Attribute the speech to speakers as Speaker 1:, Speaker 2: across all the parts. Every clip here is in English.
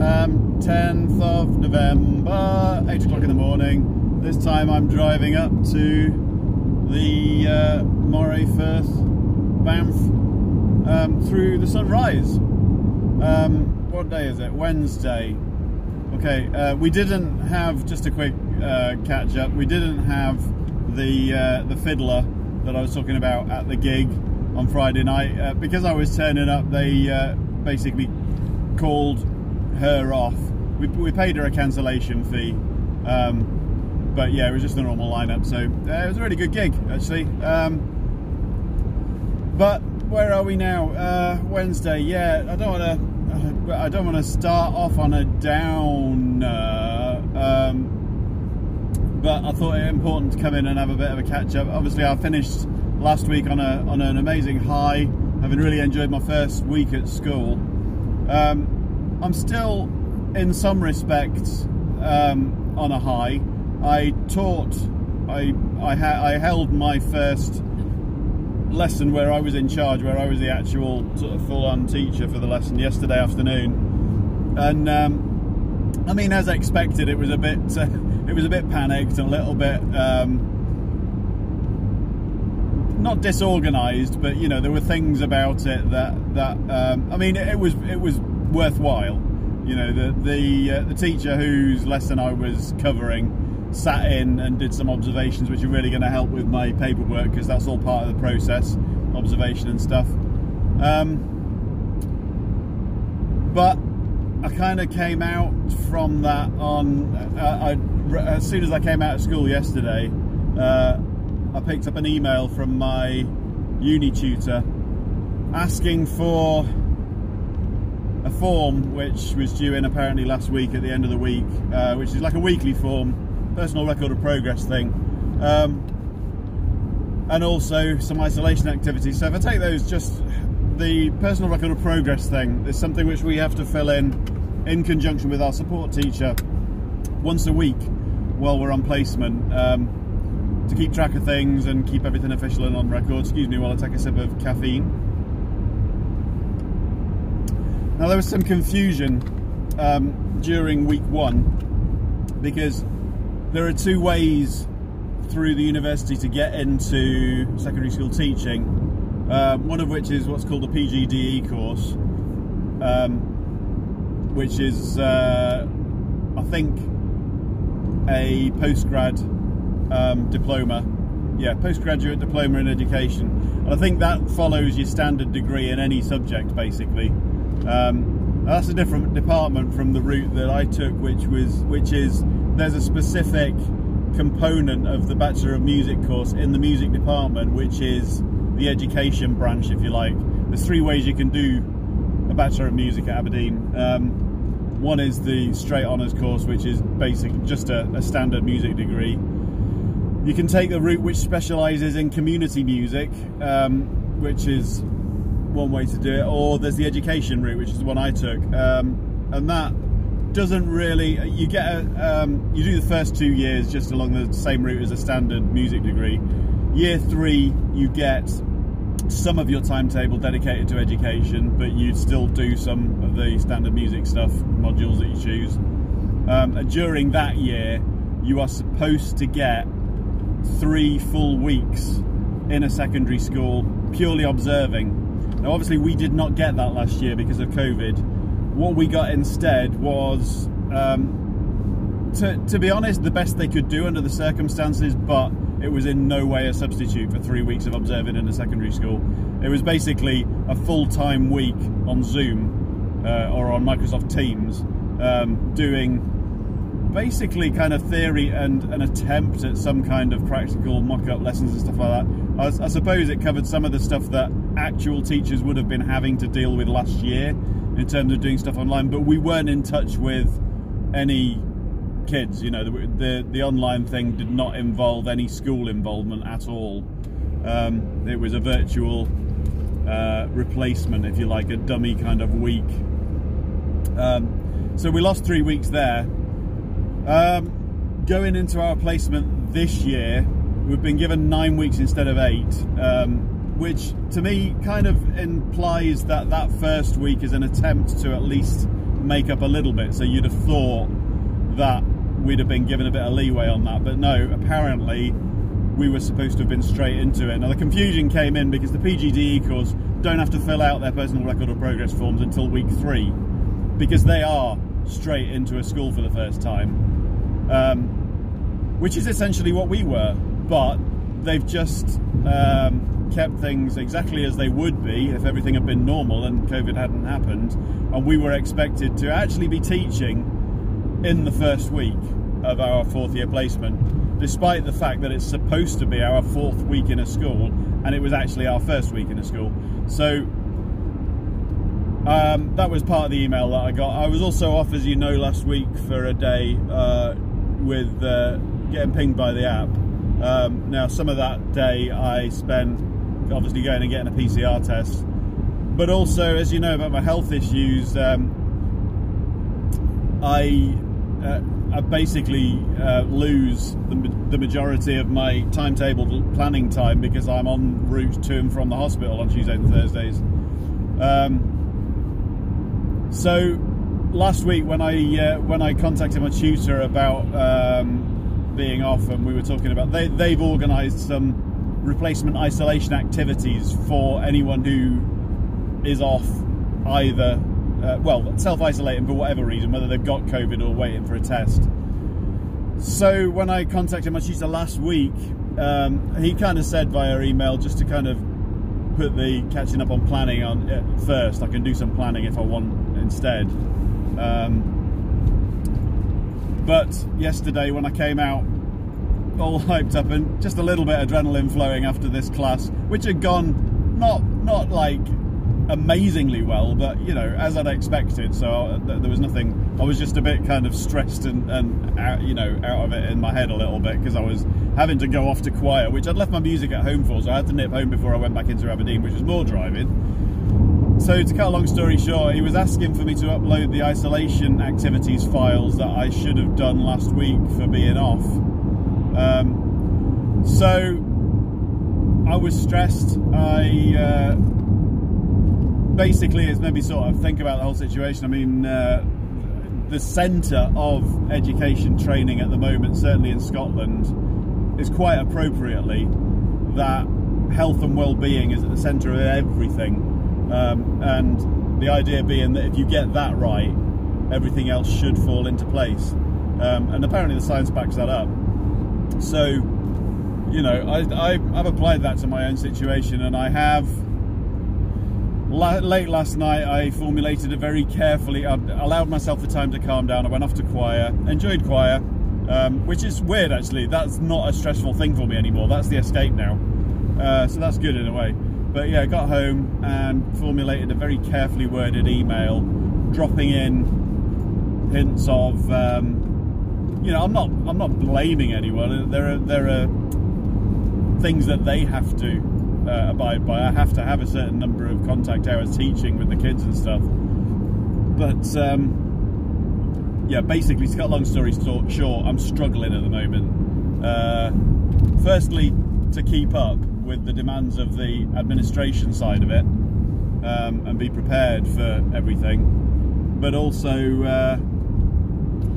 Speaker 1: um, 10th of November, 8 o'clock in the morning. This time I'm driving up to the uh, Moray Firth Banff um, through the sunrise. Um, what day is it? Wednesday. Okay, uh, we didn't have, just a quick uh, catch up, we didn't have the, uh, the fiddler that I was talking about at the gig on Friday night. Uh, because I was turning up, they uh, basically called her off. We, we paid her a cancellation fee, um, but yeah, it was just a normal lineup. So uh, it was a really good gig actually. Um, but where are we now? Uh, Wednesday. Yeah, I don't want to. I don't want to start off on a down. Um, but I thought it important to come in and have a bit of a catch up. Obviously, I finished last week on a on an amazing high, having really enjoyed my first week at school. Um, I'm still, in some respects, um, on a high. I taught, I I, ha- I held my first lesson where I was in charge, where I was the actual sort of full-on teacher for the lesson yesterday afternoon, and um, I mean, as expected, it was a bit. Uh, it was a bit panicked a little bit um, not disorganized, but you know there were things about it that that um, I mean it, it, was it was worthwhile. You know the the uh, the teacher whose lesson I was covering sat in and did some observations, which are really going to help with my paperwork because that's all part of the process, observation and stuff. Um, but I kind of came out from that on. Uh, I, as soon as I came out of school yesterday, uh, I picked up an email from my uni tutor asking for a form which was due in apparently last week at the end of the week, uh, which is like a weekly form, personal record of progress thing, um, and also some isolation activities. So if I take those, just the personal record of progress thing is something which we have to fill in in conjunction with our support teacher once a week while we're on placement. Um, to keep track of things and keep everything official and on record. Excuse me while I take a sip of caffeine. Now there was some confusion um, during week one because there are two ways through the university to get into secondary school teaching. Uh, one of which is what's called the PGDE course, um, which is, uh, I think, a postgrad um, diploma. Yeah, postgraduate diploma in education. And I think that follows your standard degree in any subject, basically. Um, that's a different department from the route that I took, which was which is there's a specific component of the Bachelor of Music course in the music department, which is the education branch, if you like. There's three ways you can do a Bachelor of Music at Aberdeen. Um, one is the straight honours course, which is basic, just a, a standard music degree. You can take the route which specialises in community music, um, which is one way to do it, or there's the education route, which is the one I took, um, and that doesn't really. You get a, um, you do the first two years just along the same route as a standard music degree. Year three, you get some of your timetable dedicated to education, but you still do some of the standard music stuff modules that you choose. Um, and during that year, you are supposed to get three full weeks in a secondary school purely observing. Now, obviously, we did not get that last year because of COVID. What we got instead was, um, to, to be honest, the best they could do under the circumstances, but it was in no way a substitute for three weeks of observing in a secondary school. It was basically a full time week on Zoom uh, or on Microsoft Teams um, doing basically kind of theory and an attempt at some kind of practical mock-up lessons and stuff like that. I, I, suppose it covered some of the stuff that actual teachers would have been having to deal with last year in terms of doing stuff online, but we weren't in touch with any kids. You know, the the, the online thing did not involve any school involvement at all. Um, it was a virtual uh, replacement, if you like, a dummy kind of week. Um, so we lost three weeks there um, going into our placement this year, we've been given nine weeks instead of eight, um, which to me kind of implies that that first week is an attempt to at least make up a little bit. So you'd have thought that we'd have been given a bit of leeway on that, but no, apparently we were supposed to have been straight into it. Now the confusion came in because the PGDE course don't have to fill out their personal record of progress forms until week three, because they are straight into a school for the first time, um, which is essentially what we were, but they've just um, kept things exactly as they would be if everything had been normal and COVID hadn't happened, and we were expected to actually be teaching in the first week of our fourth year placement, despite the fact that it's supposed to be our fourth week in a school and it was actually our first week in a school. So um, that was part of the email that I got. I was also off, as you know, last week for a day uh, with uh, getting pinged by the app. Um, now, some of that day I spent obviously going and getting a PCR test, but also, as you know about my health issues, um, I uh, I basically uh, lose the, the, majority of my timetable planning time because I'm on route to and from the hospital on Tuesdays and Thursdays. Um, so last week when I uh, when I contacted my tutor about um, being off and we were talking about they they've organised some replacement isolation activities for anyone who is off either uh, well, self isolating for whatever reason, whether they've got COVID or waiting for a test. So when I contacted my tutor last week, um, he kind of said via email just to kind of put the catching up on planning on uh, first. I can do some planning if I want instead. Um, but yesterday when I came out all hyped up and just a little bit adrenaline flowing after this class, which had gone not not like amazingly well, but you know, as I'd expected. So uh, there was nothing. I was just a bit kind of stressed and, and out, you know, out of it in my head a little bit because I was having to go off to choir, which I'd left my music at home for, so I had to nip home before I went back into Aberdeen, which was more driving. So to cut a long story short, he was asking for me to upload the isolation activities files that I should have done last week for being off. Um, so I was stressed. I uh, basically it's made me sort of think about the whole situation. I mean, uh, the centre of education training at the moment, certainly in Scotland, is quite appropriately that health and well-being is at the centre of everything, um, and the idea being that if you get that right, everything else should fall into place. Um, and apparently the science backs that up. So, you know, I, I've applied that to my own situation, and I have La late last night, I formulated a very carefully, I allowed myself the time to calm down. I went off to choir, enjoyed choir, um, which is weird actually. That's not a stressful thing for me anymore. That's the escape now. Uh, so that's good in a way. But yeah, got home and formulated a very carefully worded email, dropping in hints of, um, you know, I'm not, I'm not blaming anyone. There are, there are things that they have to uh, abide by. I have to have a certain number of contact hours teaching with the kids and stuff. But um, yeah, basically, to cut long story short, I'm struggling at the moment. Uh, firstly, to keep up with the demands of the administration side of it um, and be prepared for everything, but also uh,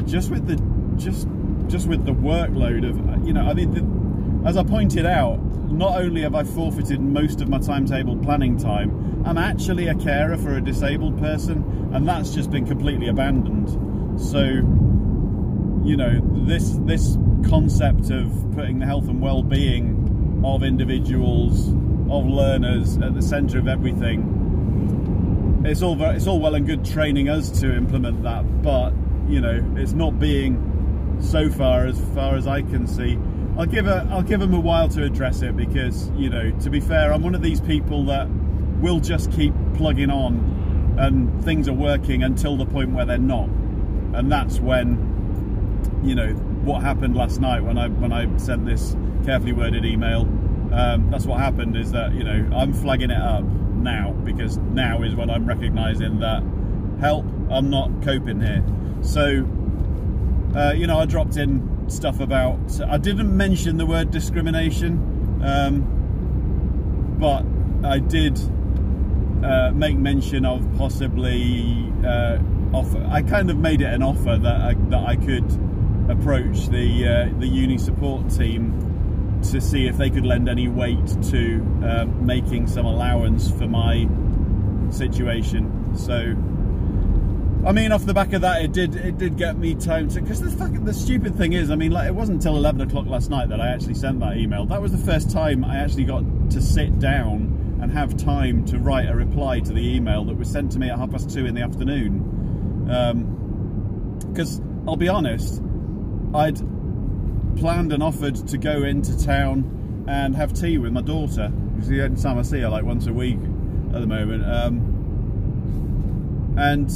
Speaker 1: just with the just just with the workload of you know, I mean. The, as I pointed out, not only have I forfeited most of my timetable planning time, I'm actually a carer for a disabled person, and that's just been completely abandoned. So, you know, this this concept of putting the health and well-being of individuals, of learners at the centre of everything, it's all it's all well and good training us to implement that, but you know, it's not being so far as far as I can see. I'll give a I'll give them a while to address it because you know to be fair I'm one of these people that will just keep plugging on and things are working until the point where they're not. And that's when you know what happened last night when I when I sent this carefully worded email um, that's what happened is that you know I'm flagging it up now because now is when I'm recognizing that help I'm not coping here so uh, you know I dropped in stuff about. I didn't mention the word discrimination, um, but I did uh, make mention of possibly uh, offer. I kind of made it an offer that I, that I could approach the uh, the uni support team to see if they could lend any weight to um, making some allowance for my situation. So I mean, off the back of that, it did it did get me time to because the fucking the stupid thing is, I mean, like it wasn't until eleven o'clock last night that I actually sent that email. That was the first time I actually got to sit down and have time to write a reply to the email that was sent to me at half past two in the afternoon. Because um, I'll be honest, I'd planned and offered to go into town and have tea with my daughter. It's the only time I see her, like once a week at the moment. Um, and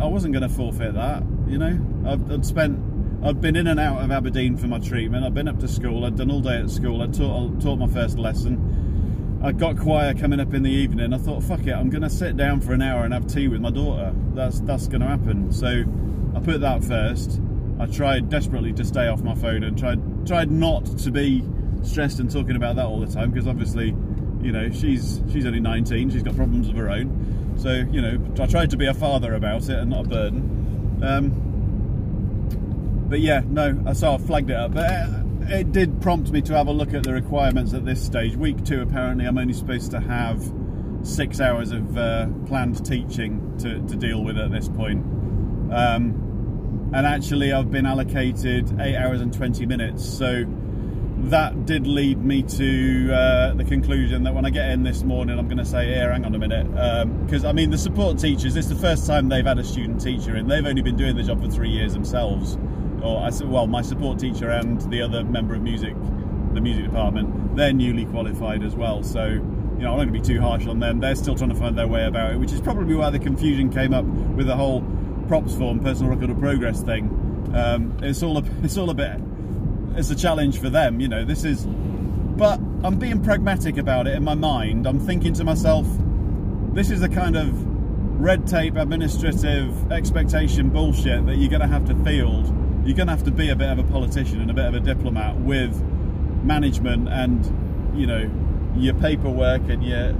Speaker 1: I wasn't going to forfeit that. You know, I'd, I'd, spent, I'd been in and out of Aberdeen for my treatment. I'd been up to school. I'd done all day at school. I taught, taught my first lesson. I got choir coming up in the evening. I thought, fuck it, I'm going to sit down for an hour and have tea with my daughter. That's that's going to happen. So I put that first. I tried desperately to stay off my phone and tried tried not to be stressed and talking about that all the time because obviously, you know, she's she's only 19. She's got problems of her own. So, you know, I tried to be a father about it and not a burden. Um, but yeah, no, I flagged it up. But uh, it did prompt me to have a look at the requirements at this stage. Week two, apparently, I'm only supposed to have six hours of uh, planned teaching to, to, deal with at this point. Um, and actually, I've been allocated eight hours and 20 minutes. So that did lead me to uh, the conclusion that when I get in this morning, I'm going to say, "Here, hang on a minute," because um, I mean, the support teachers. It's the first time they've had a student teacher, and they've only been doing the job for three years themselves. Or I well, my support teacher and the other member of music, the music department, they're newly qualified as well. So you know, I'm not going to be too harsh on them. They're still trying to find their way about it, which is probably why the confusion came up with the whole props form, personal record of progress thing. Um, it's all a, it's all a bit it's a challenge for them. You know, this is. But I'm being pragmatic about it in my mind. I'm thinking to myself, this is a kind of red tape, administrative expectation bullshit that you're going to have to field. You're going to have to be a bit of a politician and a bit of a diplomat with management and, you know, your paperwork and your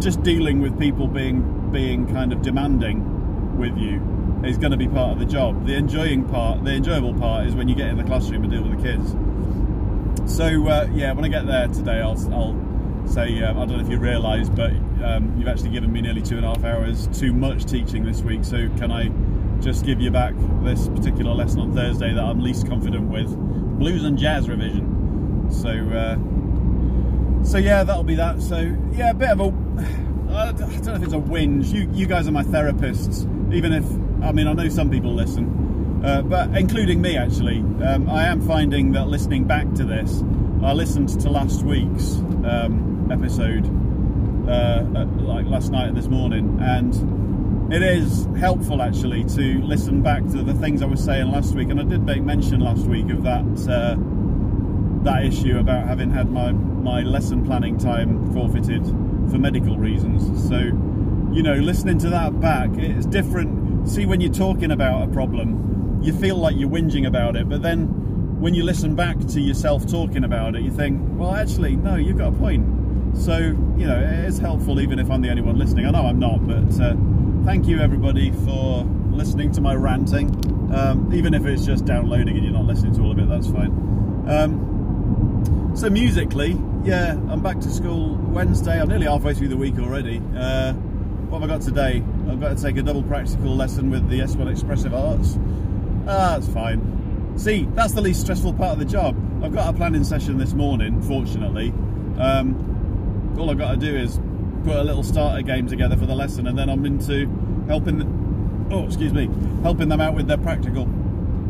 Speaker 1: just dealing with people being being kind of demanding with you is going to be part of the job. The enjoying part, the enjoyable part, is when you get in the classroom and deal with the kids. So uh, yeah, when I get there today, I'll, I'll say um, I don't know if you realise, but um, you've actually given me nearly two and a half hours too much teaching this week. So can I just give you back this particular lesson on Thursday that I'm least confident with, blues and jazz revision. So uh, so yeah, that'll be that. So yeah, a bit of a I don't know if it's a whinge. You you guys are my therapists, even if I mean, I know some people listen, uh, but including me actually. Um, I am finding that listening back to this, I listened to last week's um, episode, uh, like last night and this morning, and it is helpful actually to listen back to the things I was saying last week. And I did make mention last week of that uh, that issue about having had my my lesson planning time forfeited for medical reasons. So, you know, listening to that back, it's different see when you're talking about a problem, you feel like you're whinging about it, but then when you listen back to yourself talking about it, you think, well, actually, no, you've got a point. So, you know, it is helpful even if I'm the only one listening. I know I'm not, but uh, thank you everybody for listening to my ranting. Um, even if it's just downloading and you're not listening to all of it, that's fine. Um, so musically, yeah, I'm back to school Wednesday. I'm nearly halfway through the week already. Uh, what have I got today? I've got to take a double practical lesson with the S1 Expressive Arts. Ah, that's fine. See, that's the least stressful part of the job. I've got a planning session this morning, fortunately. Um, all I've got to do is put a little starter game together for the lesson and then I'm into helping, the, oh, excuse me, helping them out with their practical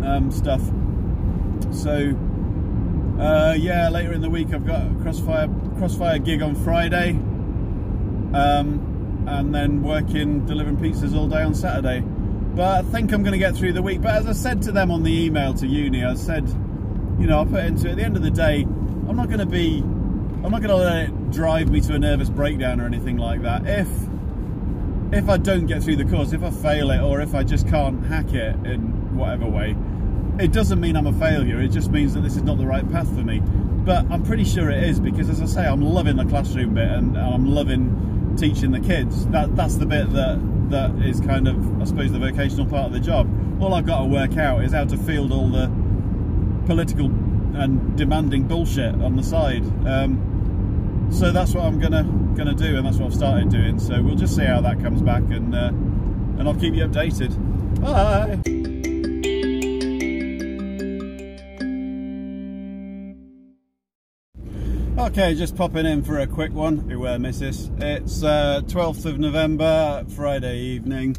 Speaker 1: um, stuff. So, uh, yeah, later in the week I've got a Crossfire, Crossfire gig on Friday. Um, and then working delivering pizzas all day on Saturday. But I think I'm going to get through the week. But as I said to them on the email to uni, I said, you know, I put into it, at the end of the day, I'm not going to be, I'm not going to let it drive me to a nervous breakdown or anything like that. If if I don't get through the course, if I fail it, or if I just can't hack it in whatever way, it doesn't mean I'm a failure. It just means that this is not the right path for me. But I'm pretty sure it is because, as I say, I'm loving the classroom bit and, I'm loving teaching the kids. That that's the bit that that is kind of, I suppose, the vocational part of the job. All I've got to work out is how to field all the political and demanding bullshit on the side. Um, so that's what I'm gonna gonna do, and that's what I've started doing. So we'll just see how that comes back, and uh, and I'll keep you updated. Bye. Okay, just popping in for a quick one. Beware, missus. It's uh, 12th of November, Friday evening.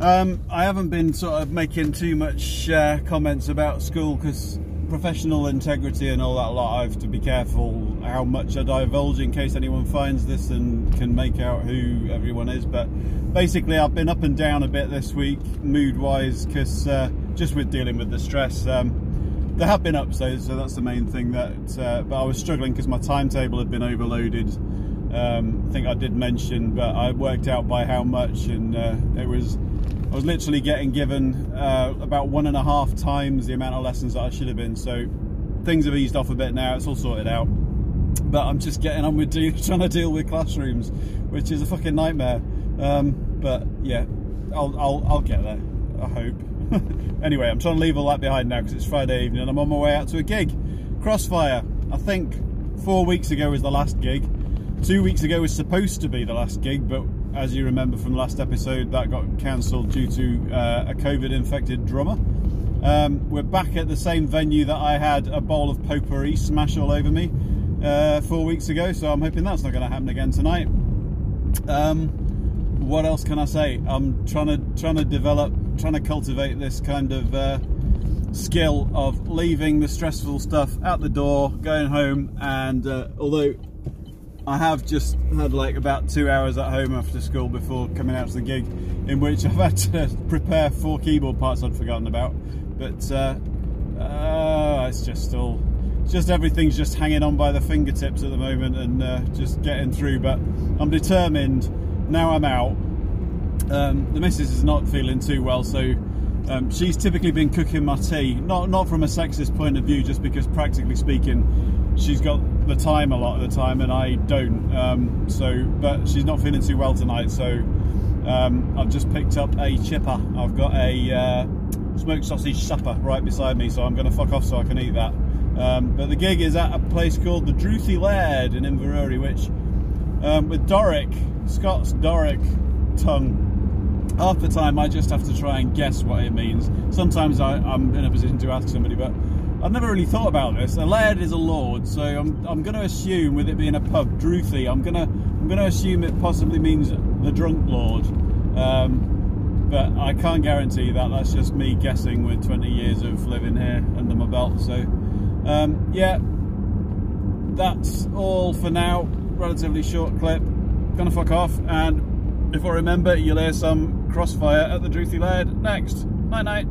Speaker 1: Um, I haven't been sort of making too much uh, comments about school because professional integrity and all that lot, I have to be careful how much I divulge in case anyone finds this and can make out who everyone is. But basically, I've been up and down a bit this week, mood wise, because uh, just with dealing with the stress. Um, there have been upsides, so that's the main thing. That, uh, but I was struggling because my timetable had been overloaded. Um, I think I did mention, but I worked out by how much, and uh, it was I was literally getting given uh, about one and a half times the amount of lessons that I should have been. So things have eased off a bit now. It's all sorted out. But I'm just getting on with trying to deal with classrooms, which is a fucking nightmare. Um, but yeah, I'll, I'll, I'll get there. I hope. anyway, I'm trying to leave all that behind now because it's Friday evening and I'm on my way out to a gig. Crossfire. I think four weeks ago was the last gig. Two weeks ago was supposed to be the last gig, but as you remember from last episode, that got cancelled due to uh, a COVID infected drummer. Um, we're back at the same venue that I had a bowl of potpourri smash all over me uh, four weeks ago, so I'm hoping that's not going to happen again tonight. Um, what else can I say? I'm trying to trying to develop, trying to cultivate this kind of uh, skill of leaving the stressful stuff out the door, going home, and uh, although I have just had like about two hours at home after school before coming out to the gig, in which I've had to prepare four keyboard parts I'd forgotten about. But uh, uh, it's just all, just everything's just hanging on by the fingertips at the moment and uh, just getting through. But I'm determined. Now I'm out. Um, the missus is not feeling too well, so um, she's typically been cooking my tea. Not not from a sexist point of view, just because practically speaking, she's got the time a lot of the time, and I don't. Um, so, but she's not feeling too well tonight, so um, I've just picked up a chipper. I've got a uh, smoked sausage supper right beside me, so I'm going to fuck off so I can eat that. Um, but the gig is at a place called the Drouthy Laird in Inverurie, which um, with Doric, Scots Doric tongue half the time I just have to try and guess what it means. Sometimes I, am in a position to ask somebody, but I've never really thought about this. A laird is a lord, so I'm, I'm going to assume, with it being a pub, Drouthy, I'm going to I'm going to assume it possibly means the drunk lord. Um, but I can't guarantee that. That's just me guessing with 20 years of living here under my belt. So, um, yeah, that's all for now. Relatively short clip. Gonna fuck off, and if I remember, you'll hear some crossfire at the Drouthy Laird next. Night night.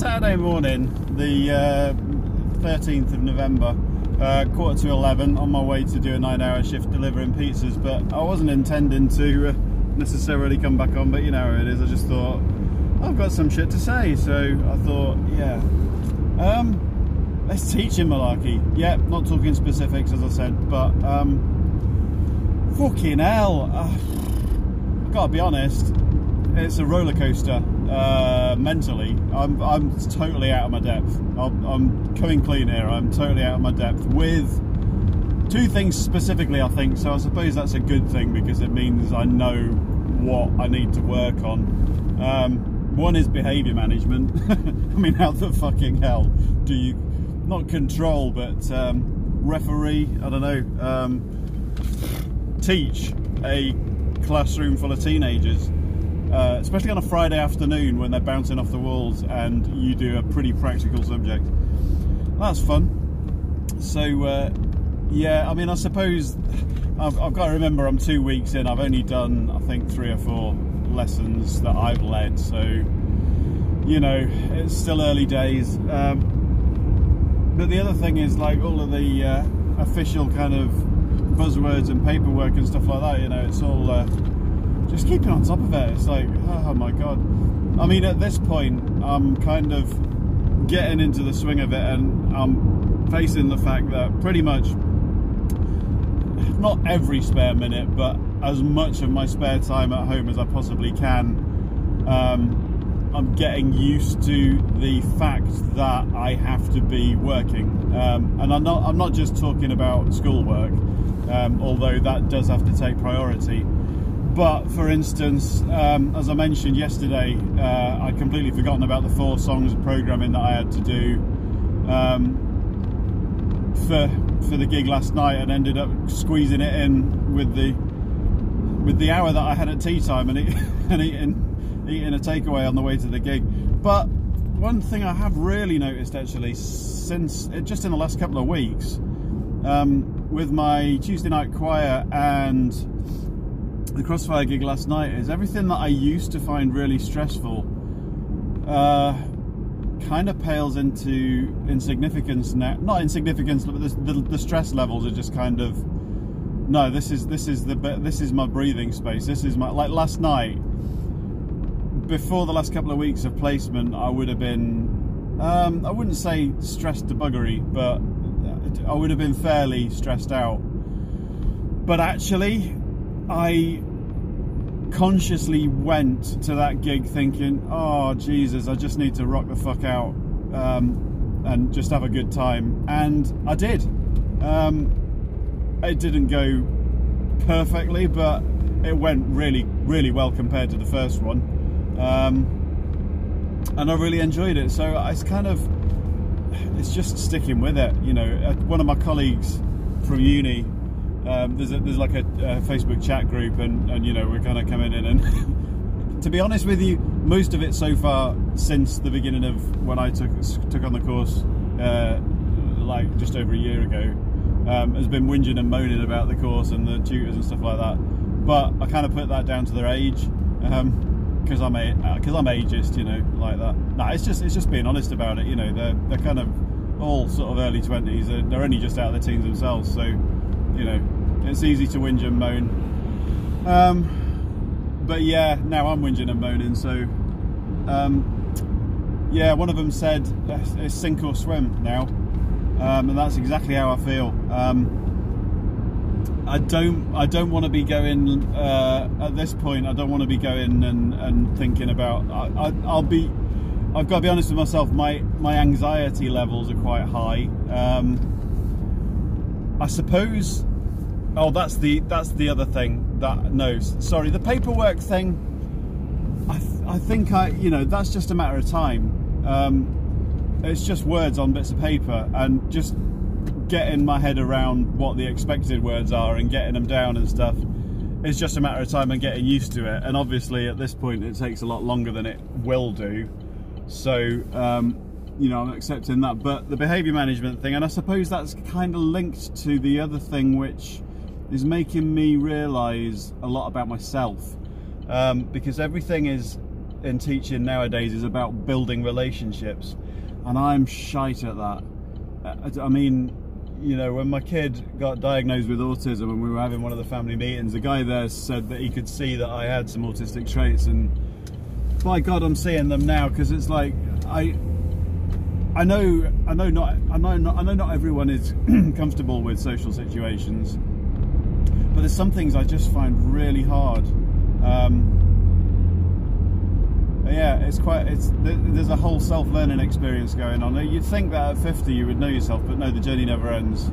Speaker 1: Morning, the uh, 13th of November, uh, quarter to 11, on my way to do a nine hour shift delivering pizzas, but I wasn't intending to uh, necessarily come back on, but you know how it is, I just thought, I've got some shit to say, so I thought, yeah. Um, let's teach him malarkey. Yeah, not talking specifics as I said, but um, fucking hell. Uh, I've got to be honest, it's a roller coaster uh, mentally. I'm, I'm totally out of my depth. I'm, I'm coming clean here. I'm totally out of my depth with two things specifically, I think. So I suppose that's a good thing because it means I know what I need to work on. Um, one is behaviour management. I mean, how the fucking hell do you not control but um, referee? I don't know. Um, teach a classroom full of teenagers uh, especially on a Friday afternoon when they're bouncing off the walls and you do a pretty practical subject. That's fun. So, uh, yeah, I mean, I suppose I've, I've, got to remember I'm two weeks in. I've only done, I think, three or four lessons that I've led. So, you know, it's still early days. Um, but the other thing is, like, all of the uh, official kind of buzzwords and paperwork and stuff like that, you know, it's all uh, just keeping on top of it. It's like, oh my god. I mean, at this point, I'm kind of getting into the swing of it, and I'm facing the fact that pretty much not every spare minute, but as much of my spare time at home as I possibly can. Um, I'm getting used to the fact that I have to be working, um, and I'm not. I'm not just talking about schoolwork, um, although that does have to take priority but for instance, um, as I mentioned yesterday, uh, I'd completely forgotten about the four songs of programming that I had to do um, for for the gig last night, and ended up squeezing it in with the with the hour that I had at tea time and, eat, and eating eating a takeaway on the way to the gig. But one thing I have really noticed actually since just in the last couple of weeks um, with my Tuesday night choir and the Crossfire gig last night is everything that I used to find really stressful uh, kind of pales into insignificance now. Not insignificance, but the, the, the, stress levels are just kind of no. This is this is the this is my breathing space. This is my like last night. Before the last couple of weeks of placement, I would have been um, I wouldn't say stressed to buggery, but I would have been fairly stressed out. But actually, I consciously went to that gig thinking, oh Jesus, I just need to rock the fuck out um, and just have a good time. And I did. Um, it didn't go perfectly, but it went really, really well compared to the first one. Um, and I really enjoyed it. So it's kind of, it's just sticking with it. You know, uh, one of my colleagues from uni um, there's a, there's like a, a, Facebook chat group, and, and you know we're kind of coming in and. to be honest with you, most of it so far since the beginning of when I took took on the course, uh, like just over a year ago, um, has been whinging and moaning about the course and the tutors and stuff like that. But I kind of put that down to their age, because um, I'm because I'm ageist, you know, like that. No, it's just it's just being honest about it. You know, they're they're kind of all sort of early twenties. They're, they're only just out of their teens themselves, so you know, it's easy to whinge and moan. Um, but yeah, now I'm whinging and moaning, so um, yeah, one of them said it's sink or swim now, um, and that's exactly how I feel. Um, I don't, I don't want to be going uh, at this point. I don't want to be going and, and thinking about. I, will be. I've got to be honest with myself. My my anxiety levels are quite high. Um, I suppose Oh, that's the that's the other thing that no, sorry, the paperwork thing. I th I think I you know that's just a matter of time. Um, it's just words on bits of paper and just getting my head around what the expected words are and getting them down and stuff. It's just a matter of time and getting used to it. And obviously, at this point, it takes a lot longer than it will do. So. Um, you know, I'm accepting that. But the behaviour management thing, and I suppose that's kind of linked to the other thing, which is making me realize a lot about myself um, because everything is in teaching nowadays is about building relationships and I'm shite at that. I mean, you know, when my kid got diagnosed with autism and we were having one of the family meetings, the guy there said that he could see that I had some autistic traits, and by God, I'm seeing them now because it's like I. I know, I know not, I know not, I know not everyone is comfortable with social situations, but there's some things I just find really hard. Um, yeah, it's quite. It's there's a whole self-learning experience going on. You'd think that at 50 you would know yourself, but no, the journey never ends.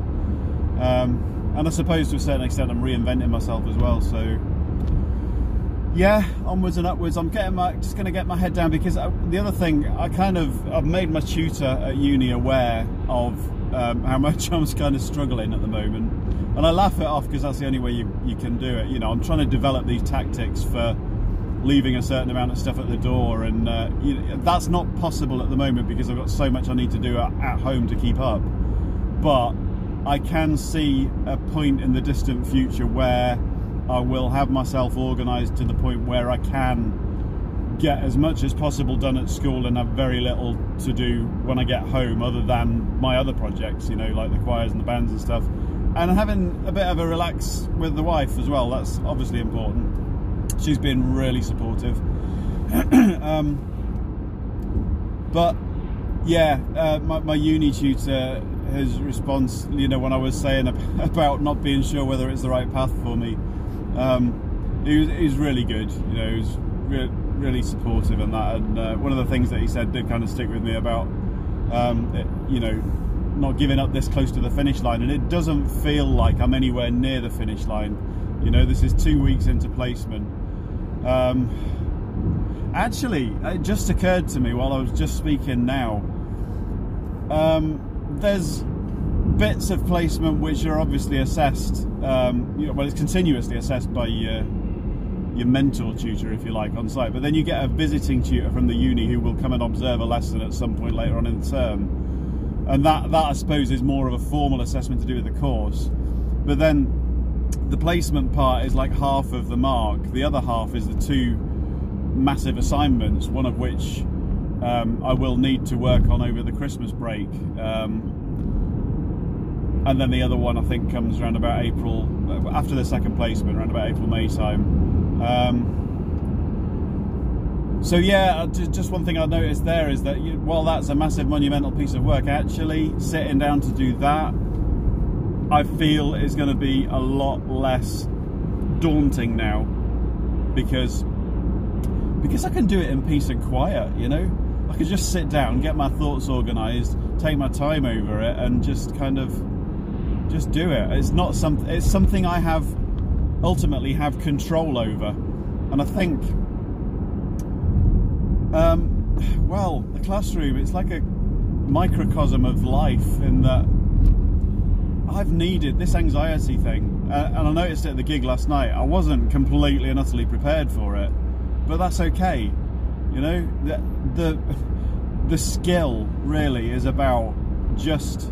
Speaker 1: Um, and I suppose to a certain extent I'm reinventing myself as well. So yeah, onwards and upwards. I'm getting my just going to get my head down because I, the other thing I kind of I've made my tutor at uni aware of um, how much I'm kind of struggling at the moment, and I laugh it off because that's the only way you you can do it. You know, I'm trying to develop these tactics for leaving a certain amount of stuff at the door, and uh, you know, that's not possible at the moment because I've got so much I need to do at, at home to keep up. But I can see a point in the distant future where I will have myself organised to the point where I can get as much as possible done at school and have very little to do when I get home, other than my other projects, you know, like the choirs and the bands and stuff. And having a bit of a relax with the wife as well, that's obviously important she's been really supportive. um, but yeah, uh, my, my, uni tutor, his response, you know, when I was saying about not being sure whether it's the right path for me, um, he, was, he was really good. You know, he was re- really supportive and that. And uh, one of the things that he said did kind of stick with me about, um, it, you know, not giving up this close to the finish line. And it doesn't feel like I'm anywhere near the finish line. You know, this is two weeks into placement um, actually, it just occurred to me while I was just speaking now. Um, there's bits of placement which are obviously assessed. Um, you know, well, it's continuously assessed by your your mentor tutor, if you like, on site. But then you get a visiting tutor from the uni who will come and observe a lesson at some point later on in the term, and that that I suppose is more of a formal assessment to do with the course. But then the placement part is like half of the mark. The other half is the two massive assignments, one of which um, I will need to work on over the Christmas break. Um, and then the other one I think comes around about April, after the second placement, around about April, May time. Um, so yeah, just one thing I noticed there is that while that's a massive monumental piece of work, actually sitting down to do that I feel is going to be a lot less daunting now because because I can do it in peace and quiet, you know. I can just sit down, get my thoughts organised, take my time over it, and just kind of just do it. It's not something. It's something I have ultimately have control over, and I think, um, well, the classroom. It's like a microcosm of life in that I've needed this anxiety thing, uh, and I noticed it at the gig last night. I wasn't completely and utterly prepared for it, but that's okay. You know, the the, the skill really is about just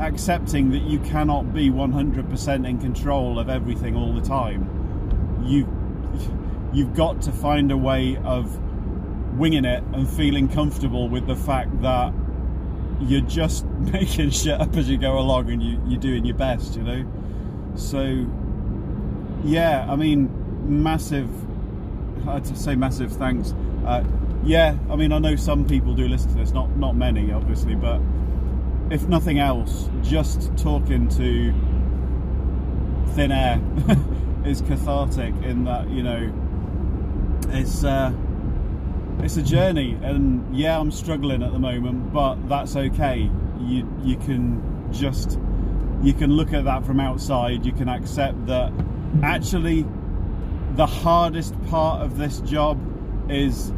Speaker 1: accepting that you cannot be 100% in control of everything all the time. You you've got to find a way of winging it and feeling comfortable with the fact that you're just making shit up as you go along and you, you're doing your best, you know? So, yeah, I mean, massive, I'd say massive thanks. Uh, yeah, I mean, I know some people do listen to this, not, not many, obviously, but if nothing else, just talking to thin air is cathartic in that, you know, it's, uh, it's a journey, and yeah, I'm struggling at the moment, but that's okay. You you can just you can look at that from outside. You can accept that actually the hardest part of this job is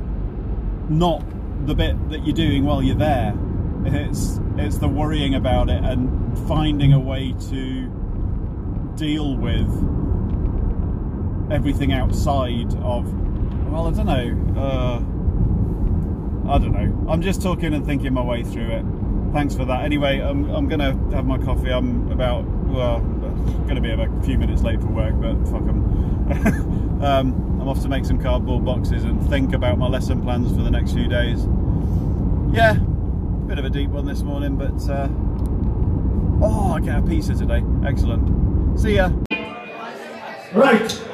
Speaker 1: not the bit that you're doing while you're there. It's it's the worrying about it and finding a way to deal with everything outside of well, I don't know. Uh, I don't know. I'm just talking and thinking my way through it. Thanks for that. Anyway, I'm, I'm to have my coffee. I'm about, well, to be about a few minutes late for work, but fuck them. um, I'm off to make some cardboard boxes and think about my lesson plans for the next few days. Yeah, Bit of a deep one this morning, but uh, oh, I get a pizza today. Excellent. See ya.
Speaker 2: Right.